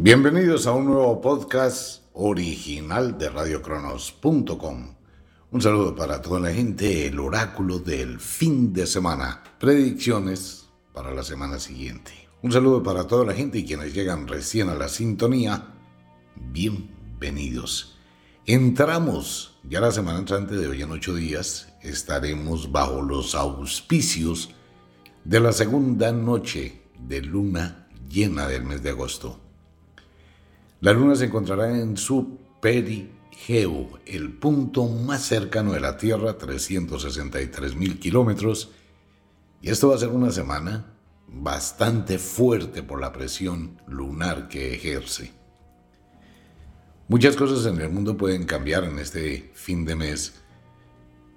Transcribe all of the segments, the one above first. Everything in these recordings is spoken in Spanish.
Bienvenidos a un nuevo podcast original de radiocronos.com. Un saludo para toda la gente, el oráculo del fin de semana, predicciones para la semana siguiente. Un saludo para toda la gente y quienes llegan recién a la sintonía, bienvenidos. Entramos ya la semana entrante de hoy en ocho días, estaremos bajo los auspicios de la segunda noche de luna llena del mes de agosto. La luna se encontrará en su perigeo, el punto más cercano de la Tierra, 363 mil kilómetros, y esto va a ser una semana bastante fuerte por la presión lunar que ejerce. Muchas cosas en el mundo pueden cambiar en este fin de mes,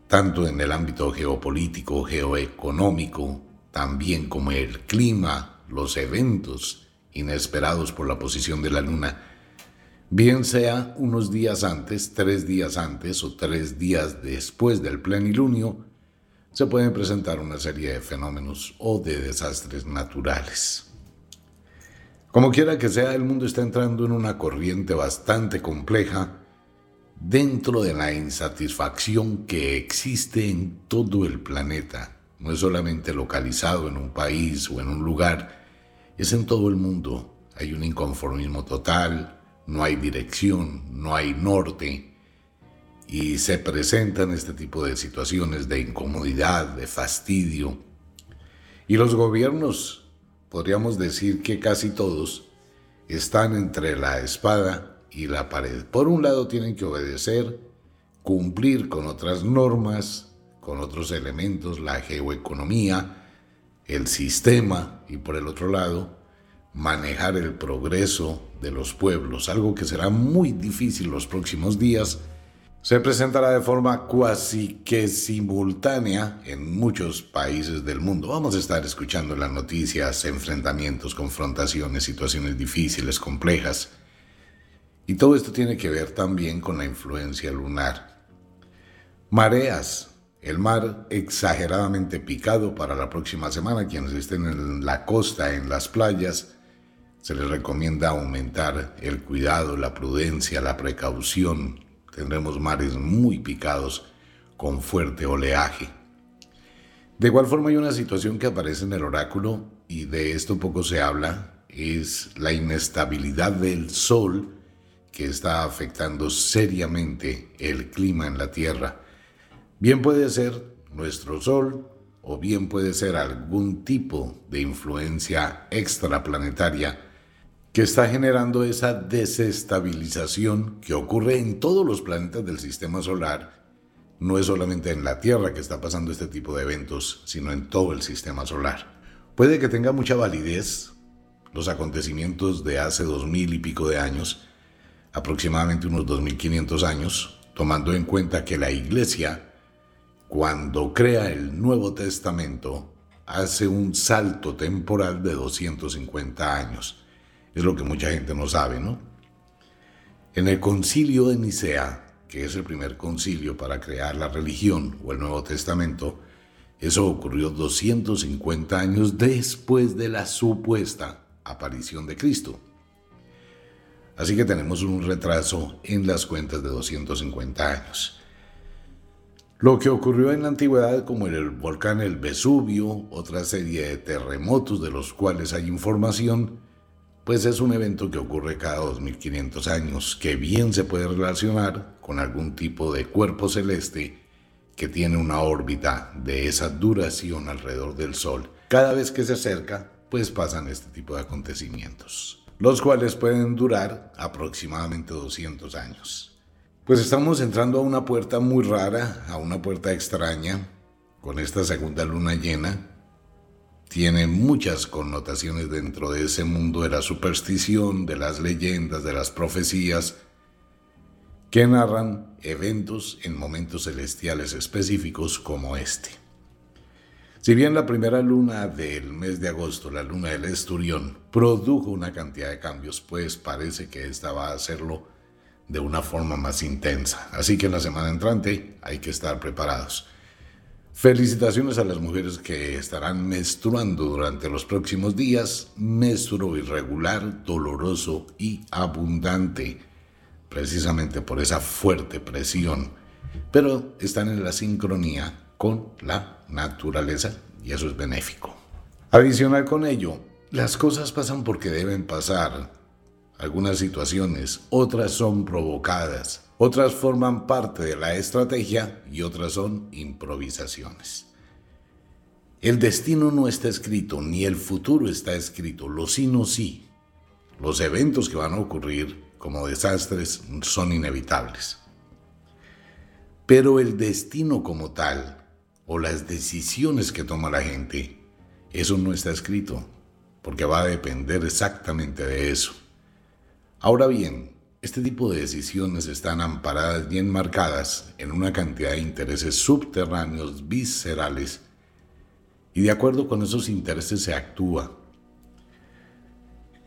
tanto en el ámbito geopolítico, geoeconómico, también como el clima, los eventos inesperados por la posición de la luna, bien sea unos días antes, tres días antes o tres días después del plenilunio, se pueden presentar una serie de fenómenos o de desastres naturales. Como quiera que sea, el mundo está entrando en una corriente bastante compleja dentro de la insatisfacción que existe en todo el planeta. No es solamente localizado en un país o en un lugar, es en todo el mundo. Hay un inconformismo total, no hay dirección, no hay norte, y se presentan este tipo de situaciones de incomodidad, de fastidio. Y los gobiernos, podríamos decir que casi todos, están entre la espada y la pared. Por un lado tienen que obedecer, cumplir con otras normas, con otros elementos, la geoeconomía, el sistema, y por el otro lado, manejar el progreso de los pueblos, algo que será muy difícil los próximos días, se presentará de forma cuasi que simultánea en muchos países del mundo. Vamos a estar escuchando las noticias, enfrentamientos, confrontaciones, situaciones difíciles, complejas. Y todo esto tiene que ver también con la influencia lunar. Mareas, el mar exageradamente picado para la próxima semana. Quienes estén en la costa, en las playas, se les recomienda aumentar el cuidado, la prudencia, la precaución. Tendremos mares muy picados con fuerte oleaje. De igual forma hay una situación que aparece en el oráculo y de esto poco se habla, es la inestabilidad del sol que está afectando seriamente el clima en la Tierra. Bien puede ser nuestro sol o bien puede ser algún tipo de influencia extraplanetaria que está generando esa desestabilización que ocurre en todos los planetas del sistema solar. No es solamente en la Tierra que está pasando este tipo de eventos, sino en todo el sistema solar. Puede que tenga mucha validez los acontecimientos de hace dos mil y pico de años, aproximadamente unos 2500 años, tomando en cuenta que la Iglesia, cuando crea el Nuevo Testamento, hace un salto temporal de 250 años. Es lo que mucha gente no sabe, ¿no? En el concilio de Nicea, que es el primer concilio para crear la religión o el Nuevo Testamento, eso ocurrió 250 años después de la supuesta aparición de Cristo. Así que tenemos un retraso en las cuentas de 250 años. Lo que ocurrió en la antigüedad, como el volcán el Vesubio, otra serie de terremotos de los cuales hay información, pues es un evento que ocurre cada 2500 años, que bien se puede relacionar con algún tipo de cuerpo celeste que tiene una órbita de esa duración alrededor del Sol. Cada vez que se acerca, pues pasan este tipo de acontecimientos, los cuales pueden durar aproximadamente 200 años. Pues estamos entrando a una puerta muy rara, a una puerta extraña, con esta segunda luna llena, tiene muchas connotaciones dentro de ese mundo de la superstición, de las leyendas, de las profecías, que narran eventos en momentos celestiales específicos como este. Si bien la primera luna del mes de agosto, la luna del esturión, produjo una cantidad de cambios, pues parece que esta va a hacerlo de una forma más intensa. Así que en la semana entrante hay que estar preparados. Felicitaciones a las mujeres que estarán menstruando durante los próximos días. Menstruo irregular, doloroso y abundante, precisamente por esa fuerte presión. Pero están en la sincronía con la naturaleza y eso es benéfico. Adicional con ello, las cosas pasan porque deben pasar. Algunas situaciones, otras son provocadas otras forman parte de la estrategia y otras son improvisaciones. El destino no está escrito, ni el futuro está escrito, lo sino sí. Los eventos que van a ocurrir como desastres son inevitables. Pero el destino como tal, o las decisiones que toma la gente, eso no está escrito, porque va a depender exactamente de eso. Ahora bien, este tipo de decisiones están amparadas y enmarcadas en una cantidad de intereses subterráneos, viscerales, y de acuerdo con esos intereses se actúa.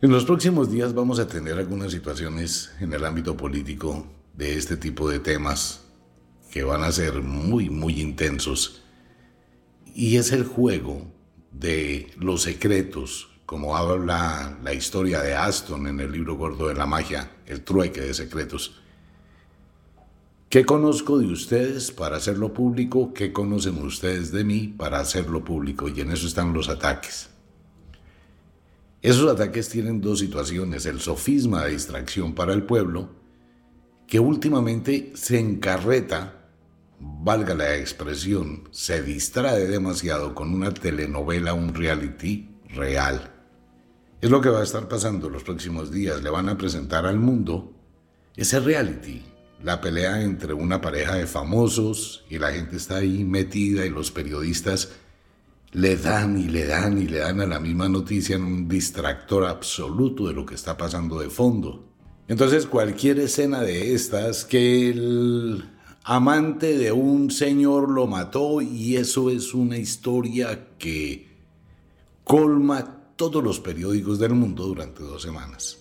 En los próximos días vamos a tener algunas situaciones en el ámbito político de este tipo de temas que van a ser muy, muy intensos. Y es el juego de los secretos, como habla la historia de Aston en el libro gordo de la magia, el trueque de secretos. ¿Qué conozco de ustedes para hacerlo público? ¿Qué conocen ustedes de mí para hacerlo público? Y en eso están los ataques. Esos ataques tienen dos situaciones, el sofisma de distracción para el pueblo, que últimamente se encarreta, valga la expresión, se distrae demasiado con una telenovela, un reality real es lo que va a estar pasando los próximos días. Le van a presentar al mundo ese reality, la pelea entre una pareja de famosos y la gente está ahí metida y los periodistas le dan y le dan y le dan a la misma noticia en un distractor absoluto de lo que está pasando de fondo. Entonces cualquier escena de estas que el amante de un señor lo mató y eso es una historia que colma todos los periódicos del mundo durante dos semanas.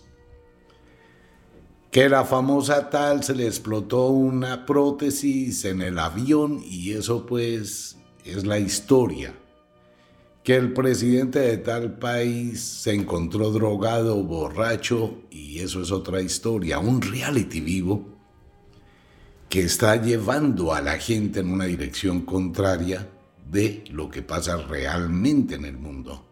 Que la famosa tal se le explotó una prótesis en el avión y eso pues es la historia. Que el presidente de tal país se encontró drogado, borracho y eso es otra historia, un reality vivo que está llevando a la gente en una dirección contraria de lo que pasa realmente en el mundo.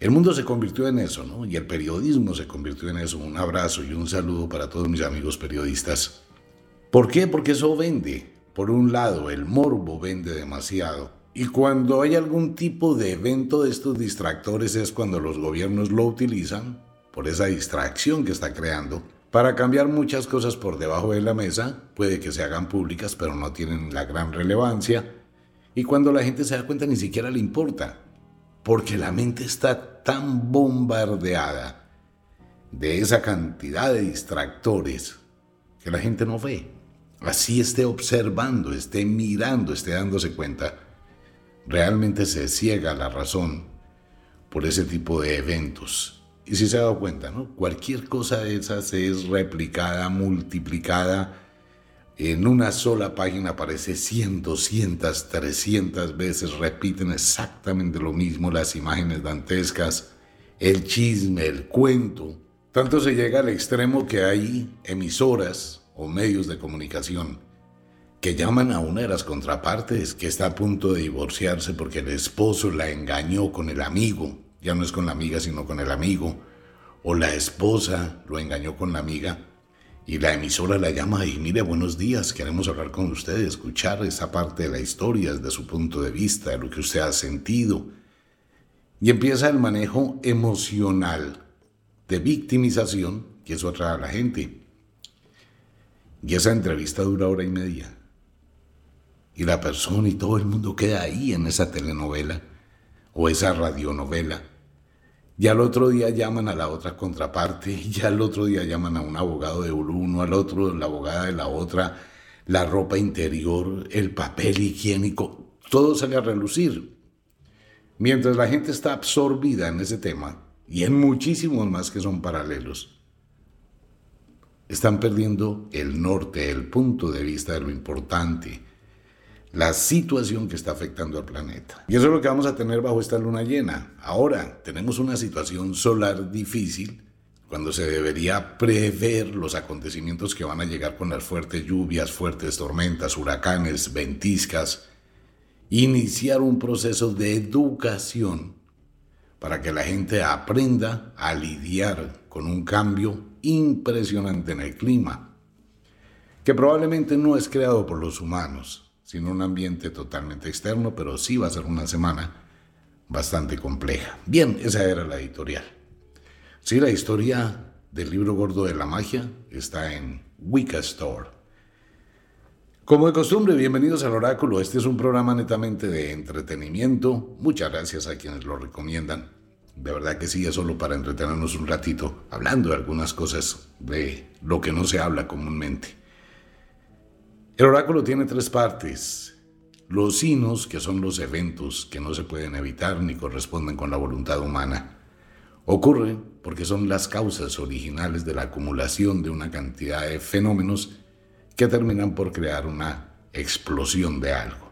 El mundo se convirtió en eso, ¿no? Y el periodismo se convirtió en eso. Un abrazo y un saludo para todos mis amigos periodistas. ¿Por qué? Porque eso vende. Por un lado, el morbo vende demasiado. Y cuando hay algún tipo de evento de estos distractores es cuando los gobiernos lo utilizan, por esa distracción que está creando, para cambiar muchas cosas por debajo de la mesa. Puede que se hagan públicas, pero no tienen la gran relevancia. Y cuando la gente se da cuenta ni siquiera le importa porque la mente está tan bombardeada de esa cantidad de distractores que la gente no ve. Así esté observando, esté mirando, esté dándose cuenta, realmente se ciega la razón por ese tipo de eventos. Y si se ha dado cuenta, ¿no? Cualquier cosa de esas es replicada, multiplicada, en una sola página aparece cientos, cientos, trescientas veces, repiten exactamente lo mismo las imágenes dantescas, el chisme, el cuento. Tanto se llega al extremo que hay emisoras o medios de comunicación que llaman a una de las contrapartes que está a punto de divorciarse porque el esposo la engañó con el amigo, ya no es con la amiga sino con el amigo, o la esposa lo engañó con la amiga y la emisora la llama y mire, buenos días, queremos hablar con usted, escuchar esa parte de la historia desde su punto de vista, de lo que usted ha sentido. Y empieza el manejo emocional de victimización que eso atrae a la gente. Y esa entrevista dura hora y media. Y la persona y todo el mundo queda ahí en esa telenovela, o esa radionovela. Y al otro día llaman a la otra contraparte, y al otro día llaman a un abogado de uno, al otro la abogada de la otra, la ropa interior, el papel higiénico, todo sale a relucir. Mientras la gente está absorbida en ese tema, y en muchísimos más que son paralelos, están perdiendo el norte, el punto de vista de lo importante, la situación que está afectando al planeta. Y eso es lo que vamos a tener bajo esta luna llena. Ahora tenemos una situación solar difícil cuando se debería prever los acontecimientos que van a llegar con las fuertes lluvias, fuertes tormentas, huracanes, ventiscas, iniciar un proceso de educación para que la gente aprenda a lidiar con un cambio impresionante en el clima, que probablemente no es creado por los humanos, sin un ambiente totalmente externo, pero sí va a ser una semana bastante compleja. Bien, esa era la editorial. Sí, la historia del libro gordo de la magia está en Wicca Store. Como de costumbre, bienvenidos al Oráculo. Este es un programa netamente de entretenimiento. Muchas gracias a quienes lo recomiendan. De verdad que sí, es solo para entretenernos un ratito, hablando de algunas cosas de lo que no se habla comúnmente. El oráculo tiene tres partes. Los sinos, que son los eventos que no se pueden evitar ni corresponden con la voluntad humana, ocurren porque son las causas originales de la acumulación de una cantidad de fenómenos que terminan por crear una explosión de algo.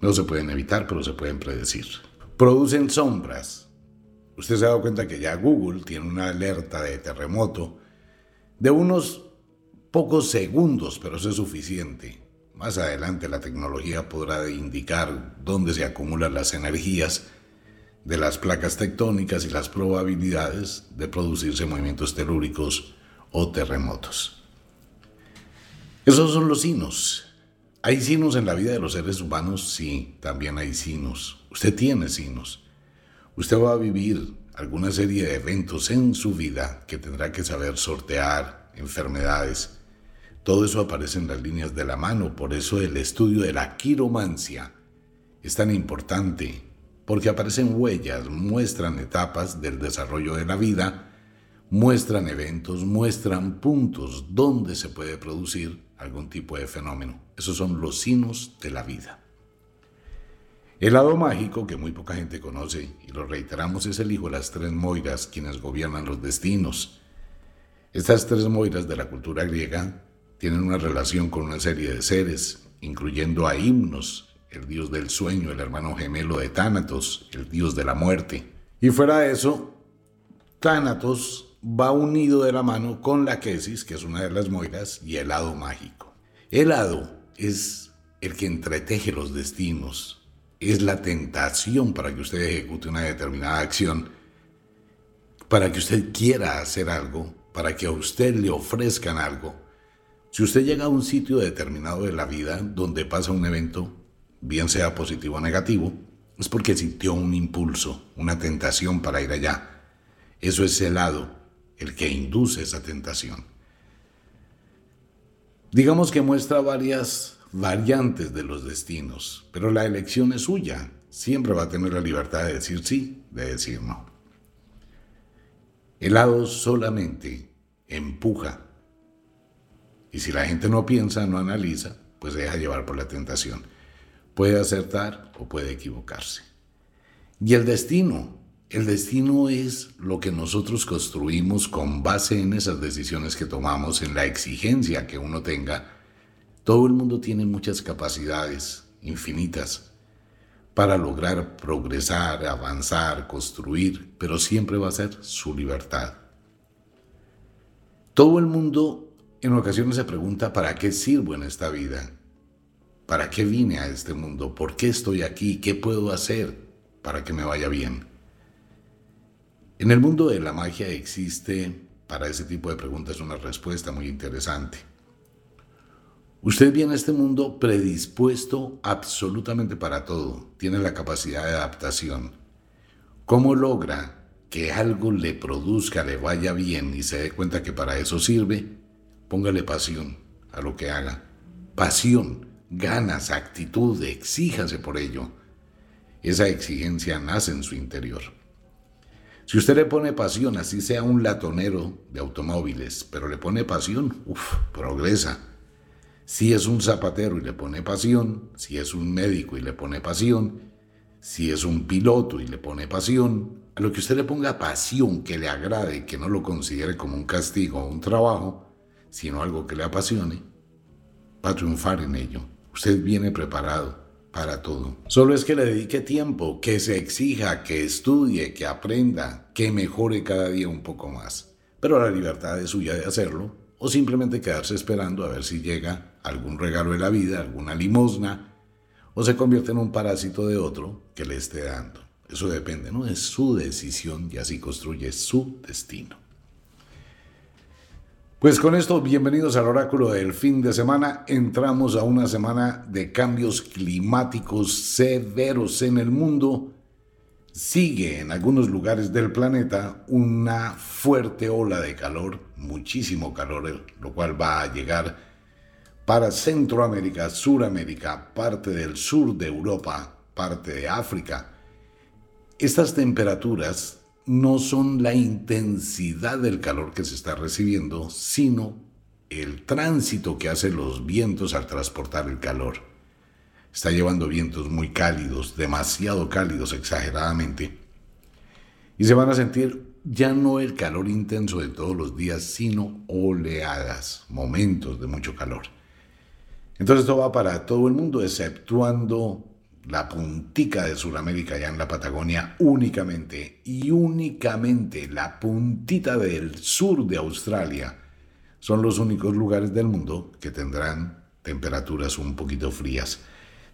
No se pueden evitar, pero se pueden predecir. Producen sombras. Usted se ha dado cuenta que ya Google tiene una alerta de terremoto de unos pocos segundos, pero eso es suficiente. Más adelante la tecnología podrá indicar dónde se acumulan las energías de las placas tectónicas y las probabilidades de producirse movimientos telúricos o terremotos. Esos son los sinos. ¿Hay sinos en la vida de los seres humanos? Sí, también hay sinos. Usted tiene sinos. Usted va a vivir alguna serie de eventos en su vida que tendrá que saber sortear, enfermedades, todo eso aparece en las líneas de la mano, por eso el estudio de la quiromancia es tan importante, porque aparecen huellas, muestran etapas del desarrollo de la vida, muestran eventos, muestran puntos donde se puede producir algún tipo de fenómeno. Esos son los signos de la vida. El lado mágico, que muy poca gente conoce, y lo reiteramos, es el hijo de las tres moiras quienes gobiernan los destinos. Estas tres moiras de la cultura griega tienen una relación con una serie de seres, incluyendo a Himnos, el dios del sueño, el hermano gemelo de Tánatos, el dios de la muerte. Y fuera de eso, Tánatos va unido de la mano con la Quesis, que es una de las moiras, y el hado mágico. El hado es el que entreteje los destinos, es la tentación para que usted ejecute una determinada acción, para que usted quiera hacer algo, para que a usted le ofrezcan algo si usted llega a un sitio determinado de la vida donde pasa un evento, bien sea positivo o negativo, es porque sintió un impulso, una tentación para ir allá. Eso es el lado, el que induce esa tentación. Digamos que muestra varias variantes de los destinos, pero la elección es suya. Siempre va a tener la libertad de decir sí, de decir no. El lado solamente empuja y si la gente no piensa, no analiza, pues deja llevar por la tentación. Puede acertar o puede equivocarse. Y el destino. El destino es lo que nosotros construimos con base en esas decisiones que tomamos, en la exigencia que uno tenga. Todo el mundo tiene muchas capacidades infinitas para lograr progresar, avanzar, construir, pero siempre va a ser su libertad. Todo el mundo en ocasiones se pregunta, ¿para qué sirvo en esta vida? ¿Para qué vine a este mundo? ¿Por qué estoy aquí? ¿Qué puedo hacer para que me vaya bien? En el mundo de la magia existe para ese tipo de preguntas una respuesta muy interesante. Usted viene a este mundo predispuesto absolutamente para todo, tiene la capacidad de adaptación. ¿Cómo logra que algo le produzca, le vaya bien y se dé cuenta que para eso sirve? Póngale pasión a lo que haga. Pasión, ganas, actitud, exíjase por ello. Esa exigencia nace en su interior. Si usted le pone pasión, así sea un latonero de automóviles, pero le pone pasión, uff, progresa. Si es un zapatero y le pone pasión, si es un médico y le pone pasión, si es un piloto y le pone pasión, a lo que usted le ponga pasión, que le agrade, que no lo considere como un castigo o un trabajo, sino algo que le apasione, va a triunfar en ello. Usted viene preparado para todo. Solo es que le dedique tiempo, que se exija, que estudie, que aprenda, que mejore cada día un poco más. Pero la libertad es suya de hacerlo, o simplemente quedarse esperando a ver si llega algún regalo de la vida, alguna limosna, o se convierte en un parásito de otro que le esté dando. Eso depende, ¿no? Es su decisión y así construye su destino. Pues con esto, bienvenidos al oráculo del fin de semana. Entramos a una semana de cambios climáticos severos en el mundo. Sigue en algunos lugares del planeta una fuerte ola de calor, muchísimo calor, lo cual va a llegar para Centroamérica, Suramérica, parte del sur de Europa, parte de África. Estas temperaturas no son la intensidad del calor que se está recibiendo, sino el tránsito que hacen los vientos al transportar el calor. Está llevando vientos muy cálidos, demasiado cálidos exageradamente, y se van a sentir ya no el calor intenso de todos los días, sino oleadas, momentos de mucho calor. Entonces esto va para todo el mundo, exceptuando la puntica de Sudamérica, ya en la Patagonia, únicamente y únicamente la puntita del sur de Australia son los únicos lugares del mundo que tendrán temperaturas un poquito frías.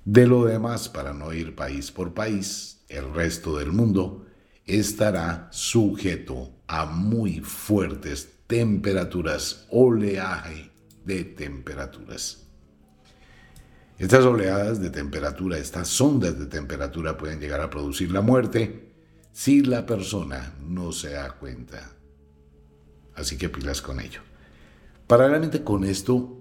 De lo demás, para no ir país por país, el resto del mundo estará sujeto a muy fuertes temperaturas, oleaje de temperaturas. Estas oleadas de temperatura, estas ondas de temperatura pueden llegar a producir la muerte si la persona no se da cuenta. Así que pilas con ello. Paralelamente con esto,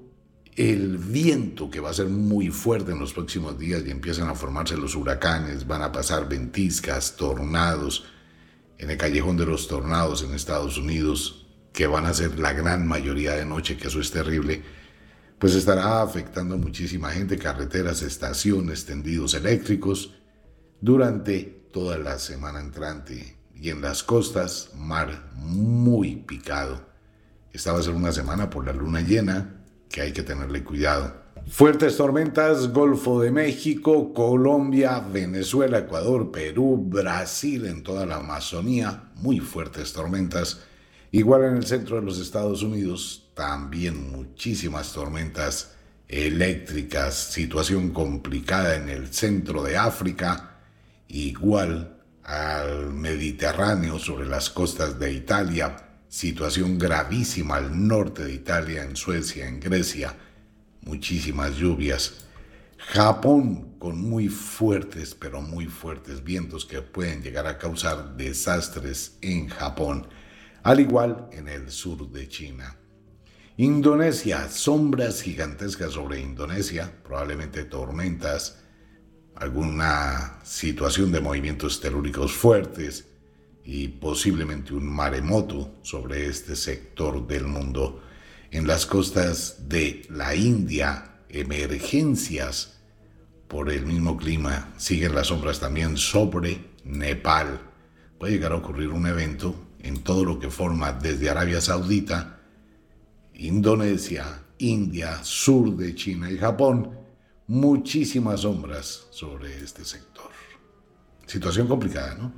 el viento que va a ser muy fuerte en los próximos días y empiezan a formarse los huracanes, van a pasar ventiscas, tornados, en el callejón de los tornados en Estados Unidos, que van a ser la gran mayoría de noche, que eso es terrible pues estará afectando a muchísima gente, carreteras, estaciones, tendidos eléctricos, durante toda la semana entrante. Y en las costas, mar muy picado. Esta va a ser una semana por la luna llena que hay que tenerle cuidado. Fuertes tormentas, Golfo de México, Colombia, Venezuela, Ecuador, Perú, Brasil, en toda la Amazonía, muy fuertes tormentas. Igual en el centro de los Estados Unidos, también muchísimas tormentas eléctricas, situación complicada en el centro de África, igual al Mediterráneo sobre las costas de Italia, situación gravísima al norte de Italia, en Suecia, en Grecia, muchísimas lluvias. Japón con muy fuertes, pero muy fuertes vientos que pueden llegar a causar desastres en Japón, al igual en el sur de China. Indonesia, sombras gigantescas sobre Indonesia, probablemente tormentas, alguna situación de movimientos telúricos fuertes y posiblemente un maremoto sobre este sector del mundo. En las costas de la India, emergencias por el mismo clima. Siguen las sombras también sobre Nepal. Puede llegar a ocurrir un evento en todo lo que forma desde Arabia Saudita Indonesia, India, sur de China y Japón, muchísimas sombras sobre este sector. Situación complicada, ¿no?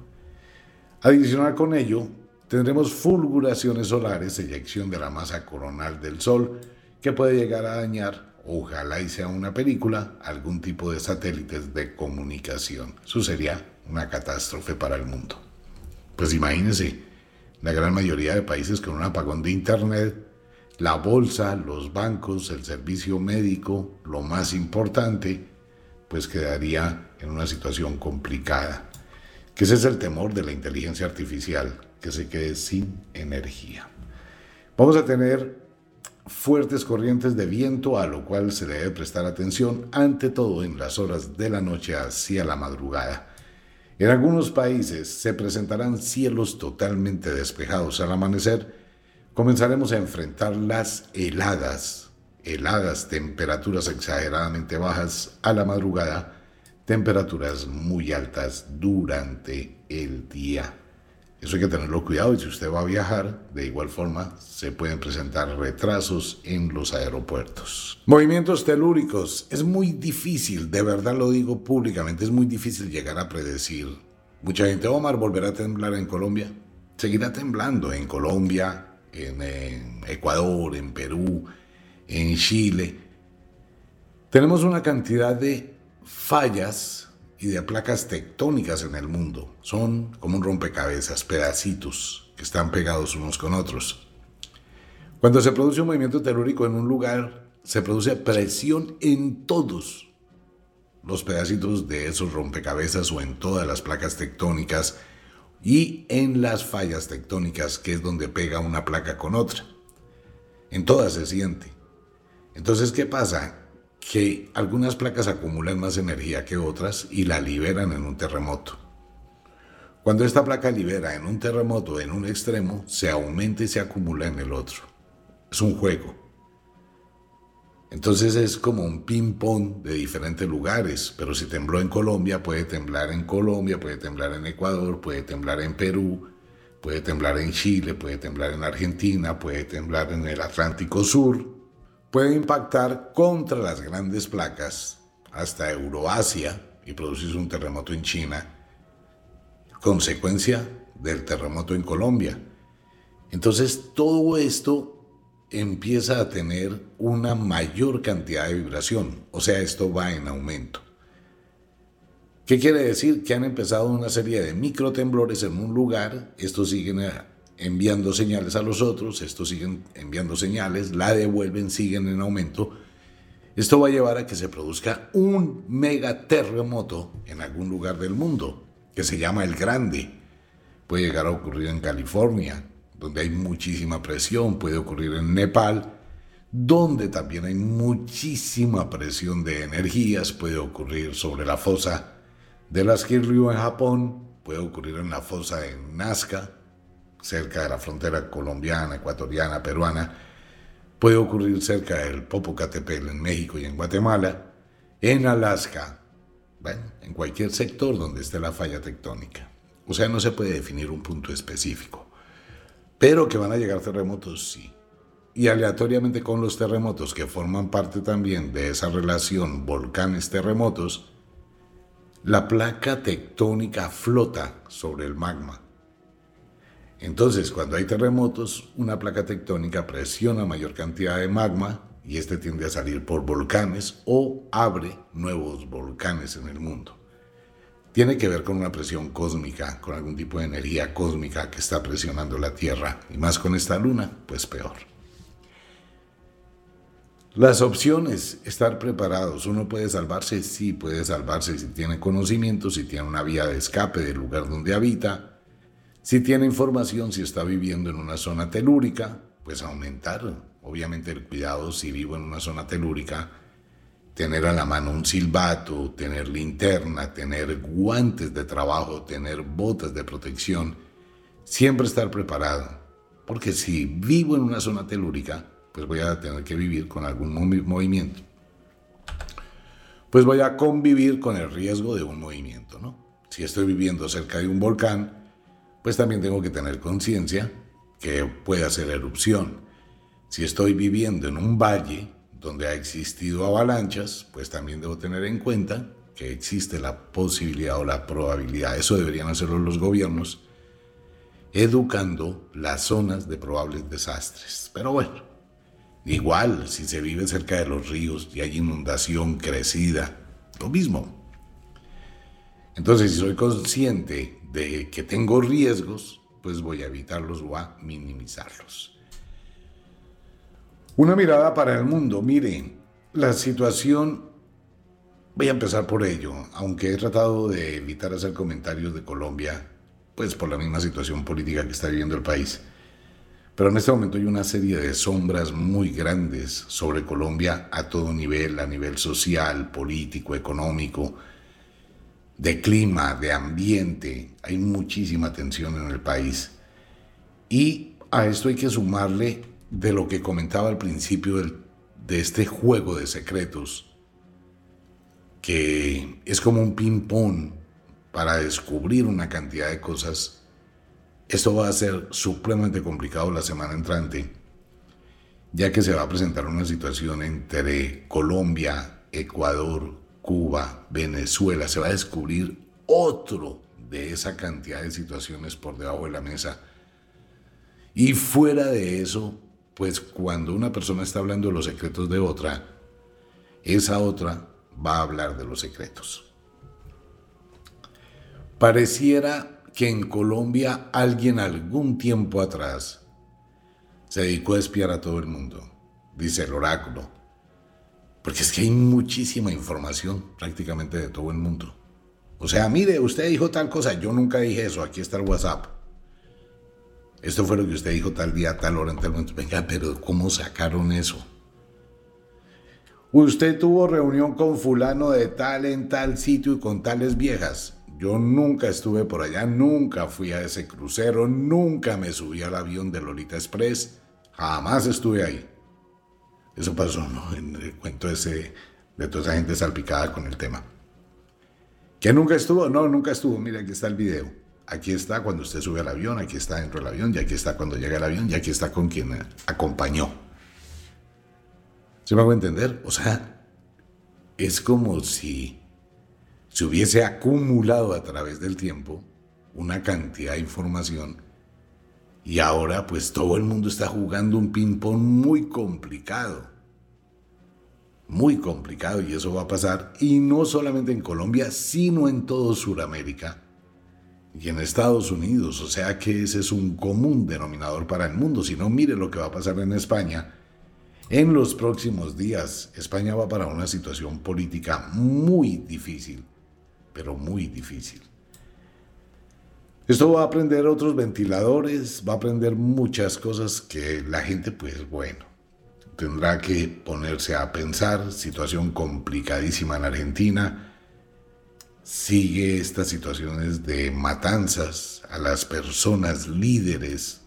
Adicional con ello, tendremos fulguraciones solares, eyección de la masa coronal del Sol, que puede llegar a dañar, ojalá y sea una película, algún tipo de satélites de comunicación. Eso sería una catástrofe para el mundo. Pues imagínense, la gran mayoría de países con un apagón de Internet la bolsa, los bancos, el servicio médico, lo más importante, pues quedaría en una situación complicada. Que ese es el temor de la inteligencia artificial, que se quede sin energía. Vamos a tener fuertes corrientes de viento, a lo cual se debe prestar atención, ante todo en las horas de la noche hacia la madrugada. En algunos países se presentarán cielos totalmente despejados al amanecer. Comenzaremos a enfrentar las heladas, heladas, temperaturas exageradamente bajas a la madrugada, temperaturas muy altas durante el día. Eso hay que tenerlo cuidado y si usted va a viajar, de igual forma se pueden presentar retrasos en los aeropuertos. Movimientos telúricos. Es muy difícil, de verdad lo digo públicamente, es muy difícil llegar a predecir. Mucha gente, Omar, volverá a temblar en Colombia. Seguirá temblando en Colombia, en, en Ecuador, en Perú, en Chile. Tenemos una cantidad de fallas y de placas tectónicas en el mundo. Son como un rompecabezas, pedacitos que están pegados unos con otros. Cuando se produce un movimiento telúrico en un lugar, se produce presión en todos los pedacitos de esos rompecabezas o en todas las placas tectónicas y en las fallas tectónicas, que es donde pega una placa con otra. En todas se siente. Entonces, ¿qué pasa? Que algunas placas acumulan más energía que otras y la liberan en un terremoto. Cuando esta placa libera en un terremoto en un extremo, se aumenta y se acumula en el otro. Es un juego. Entonces es como un ping-pong de diferentes lugares, pero si tembló en Colombia, puede temblar en Colombia, puede temblar en Ecuador, puede temblar en Perú, puede temblar en Chile, puede temblar en Argentina, puede temblar en el Atlántico Sur, puede impactar contra las grandes placas hasta Euroasia y producirse un terremoto en China, consecuencia del terremoto en Colombia. Entonces todo esto empieza a tener una mayor cantidad de vibración, o sea, esto va en aumento. ¿Qué quiere decir? Que han empezado una serie de microtemblores en un lugar, estos siguen enviando señales a los otros, estos siguen enviando señales, la devuelven, siguen en aumento. Esto va a llevar a que se produzca un megaterremoto en algún lugar del mundo, que se llama el Grande. Puede llegar a ocurrir en California, donde hay muchísima presión, puede ocurrir en Nepal, donde también hay muchísima presión de energías, puede ocurrir sobre la fosa de las Kiryu en Japón, puede ocurrir en la fosa de Nazca, cerca de la frontera colombiana, ecuatoriana, peruana, puede ocurrir cerca del Popocatépetl en México y en Guatemala, en Alaska, en cualquier sector donde esté la falla tectónica. O sea, no se puede definir un punto específico. Pero que van a llegar terremotos, sí. Y aleatoriamente con los terremotos que forman parte también de esa relación volcanes-terremotos, la placa tectónica flota sobre el magma entonces, cuando hay terremotos, una placa tectónica presiona mayor cantidad de magma y este tiende a salir por volcanes o abre nuevos volcanes en el mundo. Tiene que ver con una presión cósmica, con algún tipo de energía cósmica que está presionando la Tierra y más con esta luna, pues peor. Las opciones, estar preparados. Uno puede salvarse, sí, puede salvarse si tiene conocimiento, si tiene una vía de escape del lugar donde habita, si tiene información, si está viviendo en una zona telúrica, pues aumentar, obviamente, el cuidado si vivo en una zona telúrica, tener a la mano un silbato, tener linterna, tener guantes de trabajo, tener botas de protección, siempre estar preparado. Porque si vivo en una zona telúrica, pues voy a tener que vivir con algún movimiento. Pues voy a convivir con el riesgo de un movimiento, ¿no? Si estoy viviendo cerca de un volcán, pues también tengo que tener conciencia que puede hacer erupción. Si estoy viviendo en un valle donde ha existido avalanchas, pues también debo tener en cuenta que existe la posibilidad o la probabilidad, eso deberían hacerlo los gobiernos, educando las zonas de probables desastres. Pero bueno, igual si se vive cerca de los ríos y hay inundación crecida, lo mismo. Entonces, si soy consciente de que tengo riesgos, pues voy a evitarlos o a minimizarlos. Una mirada para el mundo. Miren, la situación, voy a empezar por ello, aunque he tratado de evitar hacer comentarios de Colombia, pues por la misma situación política que está viviendo el país. Pero en este momento hay una serie de sombras muy grandes sobre Colombia a todo nivel, a nivel social, político, económico, de clima, de ambiente. Hay muchísima tensión en el país. Y a esto hay que sumarle de lo que comentaba al principio de este juego de secretos, que es como un ping-pong para descubrir una cantidad de cosas. Esto va a ser supremamente complicado la semana entrante, ya que se va a presentar una situación entre Colombia, Ecuador, Cuba, Venezuela. Se va a descubrir otro de esa cantidad de situaciones por debajo de la mesa. Y fuera de eso, pues cuando una persona está hablando de los secretos de otra, esa otra va a hablar de los secretos. Pareciera que en Colombia alguien algún tiempo atrás se dedicó a espiar a todo el mundo, dice el oráculo, porque es que hay muchísima información prácticamente de todo el mundo. O sea, mire, usted dijo tal cosa, yo nunca dije eso, aquí está el WhatsApp. Esto fue lo que usted dijo tal día, tal hora, en tal momento. Venga, pero ¿cómo sacaron eso? Usted tuvo reunión con fulano de tal en tal sitio y con tales viejas. Yo nunca estuve por allá, nunca fui a ese crucero, nunca me subí al avión de Lolita Express, jamás estuve ahí. Eso pasó ¿no? en el cuento ese de toda esa gente salpicada con el tema. ¿Que nunca estuvo? No, nunca estuvo. Mira, aquí está el video. Aquí está cuando usted sube al avión, aquí está dentro del avión, y aquí está cuando llega el avión, y aquí está con quien acompañó. ¿Se me a entender? O sea, es como si se hubiese acumulado a través del tiempo una cantidad de información y ahora pues todo el mundo está jugando un ping-pong muy complicado. Muy complicado y eso va a pasar y no solamente en Colombia, sino en todo Sudamérica y en Estados Unidos, o sea que ese es un común denominador para el mundo. Si no, mire lo que va a pasar en España. En los próximos días, España va para una situación política muy difícil, pero muy difícil. Esto va a aprender otros ventiladores, va a aprender muchas cosas que la gente, pues bueno, tendrá que ponerse a pensar. Situación complicadísima en Argentina sigue estas situaciones de matanzas a las personas líderes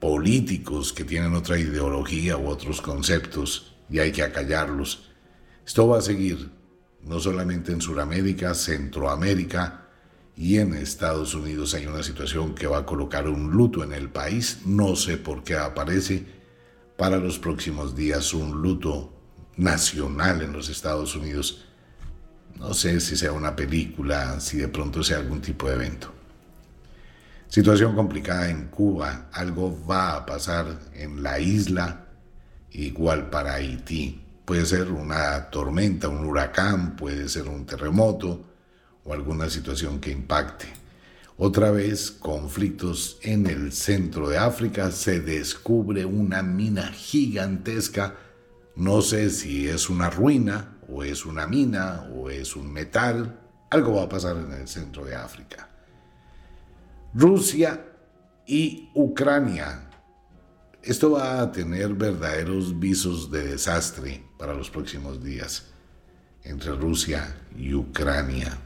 políticos que tienen otra ideología u otros conceptos y hay que acallarlos. Esto va a seguir no solamente en Sudamérica, Centroamérica y en Estados Unidos hay una situación que va a colocar un luto en el país. No sé por qué aparece para los próximos días un luto nacional en los Estados Unidos no sé si sea una película, si de pronto sea algún tipo de evento. Situación complicada en Cuba, algo va a pasar en la isla, igual para Haití. Puede ser una tormenta, un huracán, puede ser un terremoto o alguna situación que impacte. Otra vez, conflictos en el centro de África, se descubre una mina gigantesca, no sé si es una ruina o es una mina, o es un metal, algo va a pasar en el centro de África. Rusia y Ucrania. Esto va a tener verdaderos visos de desastre para los próximos días entre Rusia y Ucrania.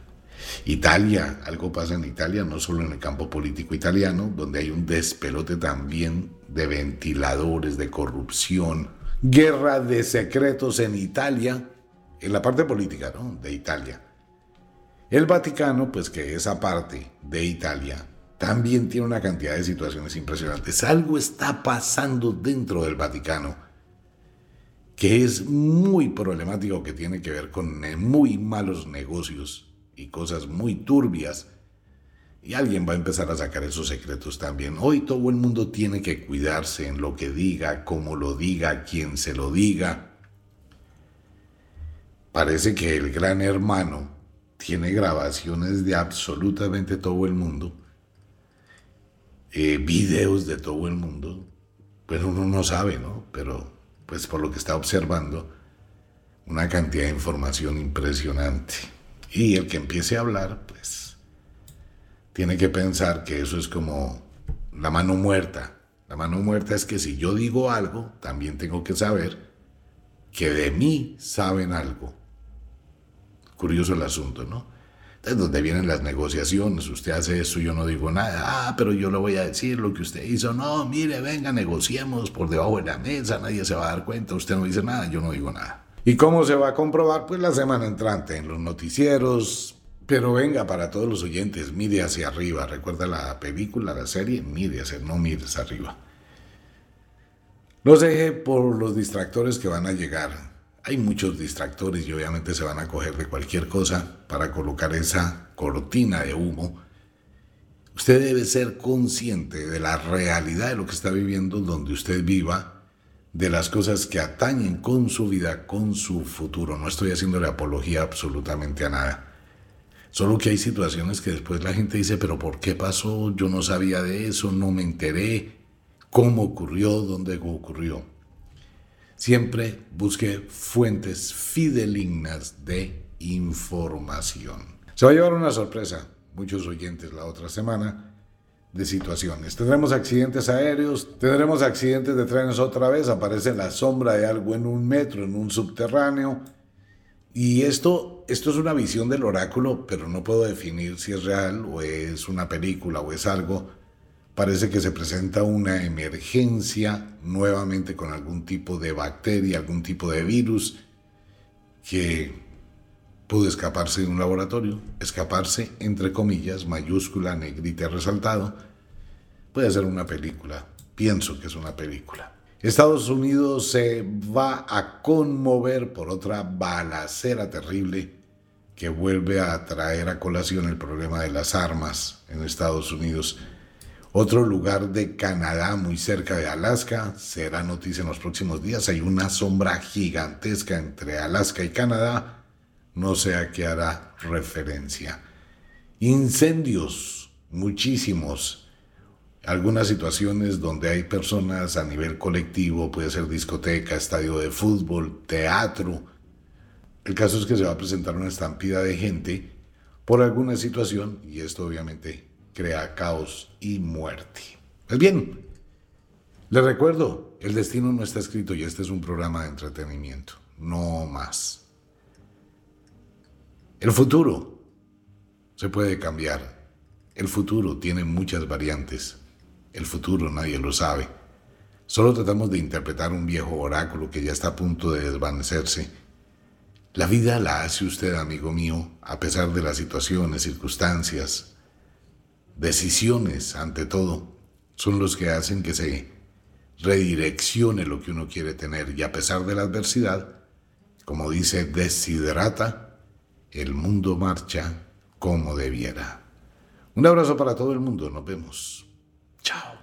Italia, algo pasa en Italia, no solo en el campo político italiano, donde hay un despelote también de ventiladores, de corrupción, guerra de secretos en Italia, en la parte política de Italia. El Vaticano, pues que esa parte de Italia también tiene una cantidad de situaciones impresionantes. Algo está pasando dentro del Vaticano que es muy problemático, que tiene que ver con muy malos negocios y cosas muy turbias. Y alguien va a empezar a sacar esos secretos también. Hoy todo el mundo tiene que cuidarse en lo que diga, cómo lo diga, quién se lo diga Parece que el gran hermano tiene grabaciones de absolutamente todo el mundo, eh, videos de todo el mundo, pero uno no sabe, ¿no? Pero pues por lo que está observando, una cantidad de información impresionante. Y el que empiece a hablar, pues, tiene que pensar que eso es como la mano muerta. La mano muerta es que si yo digo algo, también tengo que saber que de mí saben algo. Curioso el asunto, ¿no? Es donde vienen las negociaciones. Usted hace eso, yo no digo nada. Ah, pero yo le voy a decir lo que usted hizo. No, mire, venga, negociemos por debajo de la mesa. Nadie se va a dar cuenta. Usted no dice nada, yo no digo nada. ¿Y cómo se va a comprobar? Pues la semana entrante en los noticieros. Pero venga, para todos los oyentes, mire hacia arriba. Recuerda la película, la serie, mire hacia, no mires arriba. No deje por los distractores que van a llegar hay muchos distractores y obviamente se van a coger de cualquier cosa para colocar esa cortina de humo. Usted debe ser consciente de la realidad de lo que está viviendo donde usted viva, de las cosas que atañen con su vida, con su futuro. No estoy haciéndole apología absolutamente a nada. Solo que hay situaciones que después la gente dice, pero ¿por qué pasó? Yo no sabía de eso, no me enteré. ¿Cómo ocurrió? ¿Dónde ocurrió? Siempre busque fuentes fidelignas de información. Se va a llevar una sorpresa, muchos oyentes la otra semana, de situaciones. Tendremos accidentes aéreos, tendremos accidentes de trenes otra vez, aparece la sombra de algo en un metro, en un subterráneo. Y esto, esto es una visión del oráculo, pero no puedo definir si es real o es una película o es algo parece que se presenta una emergencia nuevamente con algún tipo de bacteria, algún tipo de virus que pudo escaparse de un laboratorio, escaparse entre comillas, mayúscula, negrita resaltado. Puede ser una película, pienso que es una película. Estados Unidos se va a conmover por otra balacera terrible que vuelve a traer a colación el problema de las armas en Estados Unidos. Otro lugar de Canadá, muy cerca de Alaska, será noticia en los próximos días. Hay una sombra gigantesca entre Alaska y Canadá. No sé a qué hará referencia. Incendios, muchísimos. Algunas situaciones donde hay personas a nivel colectivo, puede ser discoteca, estadio de fútbol, teatro. El caso es que se va a presentar una estampida de gente por alguna situación y esto obviamente crea caos y muerte. Pues bien, les recuerdo, el destino no está escrito y este es un programa de entretenimiento, no más. El futuro se puede cambiar. El futuro tiene muchas variantes. El futuro nadie lo sabe. Solo tratamos de interpretar un viejo oráculo que ya está a punto de desvanecerse. La vida la hace usted, amigo mío, a pesar de las situaciones, circunstancias, decisiones, ante todo, son los que hacen que se redireccione lo que uno quiere tener y a pesar de la adversidad, como dice Desiderata, el mundo marcha como debiera. Un abrazo para todo el mundo, nos vemos. Chao.